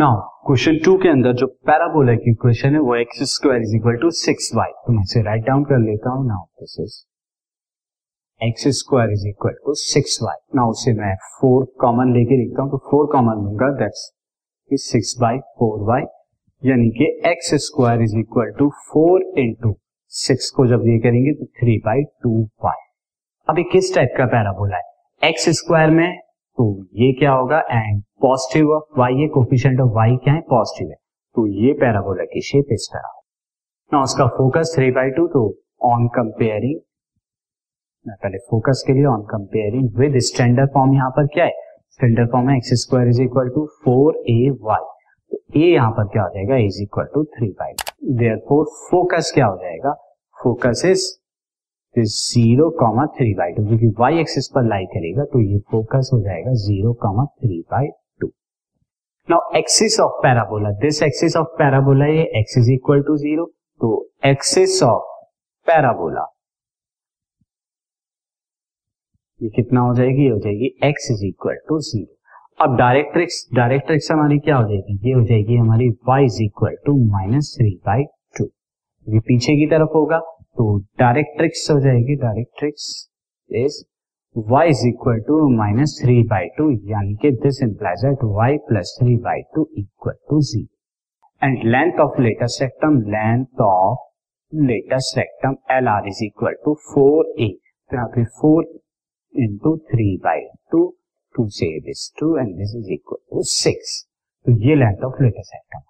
Now question to के अंदर जो पैराबोला की इक्वेशन है, वो X square is equal to six Y तो मैं इसे राइट डाउन कर लेता हूँ। Now this is X square is equal to six Y now उसे मैं फोर कॉमन लेके लिखता हूँ। तो फोर कॉमन लूँगा। That's six by four Y यानी कि X square is equal to four into six को जब ये करेंगे तो थ्री बाई टू वाई अभी किस टाइप का पैराबोला है? एक्स स्क्वायर में तो ये क्या होगा? एंड पॉजिटिव ऑफ़ वाई है कोफिशियंट ऑफ़ वाई क्या है? पॉजिटिव है। तो ये पैराबोला की शेप इस तरह ना उसका फोकस थ्री बाई टू तो ऑन कंपेयरिंग पहले फोकस के लिए on comparing with standard form यहाँ पर क्या है? स्टैंडर्ड फॉर्म है x square is equal to four a y तो ए यहाँ पर क्या हो जाएगा? Is equal to three by there four focus क्या हो जाएगा? Focus is zero comma three by two क्योंकि वाई एक्सिस पर लाई करेगा तो ये फोकस हो जाएगा zero comma three by two now axis of parabola this axis of parabola ये x is equal to zero तो एक्सिस ऑफ़ पैराबोला ये कितना हो जाएगी? ये हो जाएगी x is equal to zero अब डायरेक्ट्रिक्स डायरेक्ट्रिक्स हमारी क्या हो जाएगी? ये हो जाएगी हमारी Y is equal to minus three by two ये पीछे की तरफ़ होगा तो डायरेक्ट्रिक्स हो जाएगी directrix is y is equal to minus three by two यानी कि this implies that y plus three by two equal to zero and length of latus rectum length of latus rectum L R is equal to four a तो यहाँ पे four into three by two two से this two and this is equal to six तो ये length of latus rectum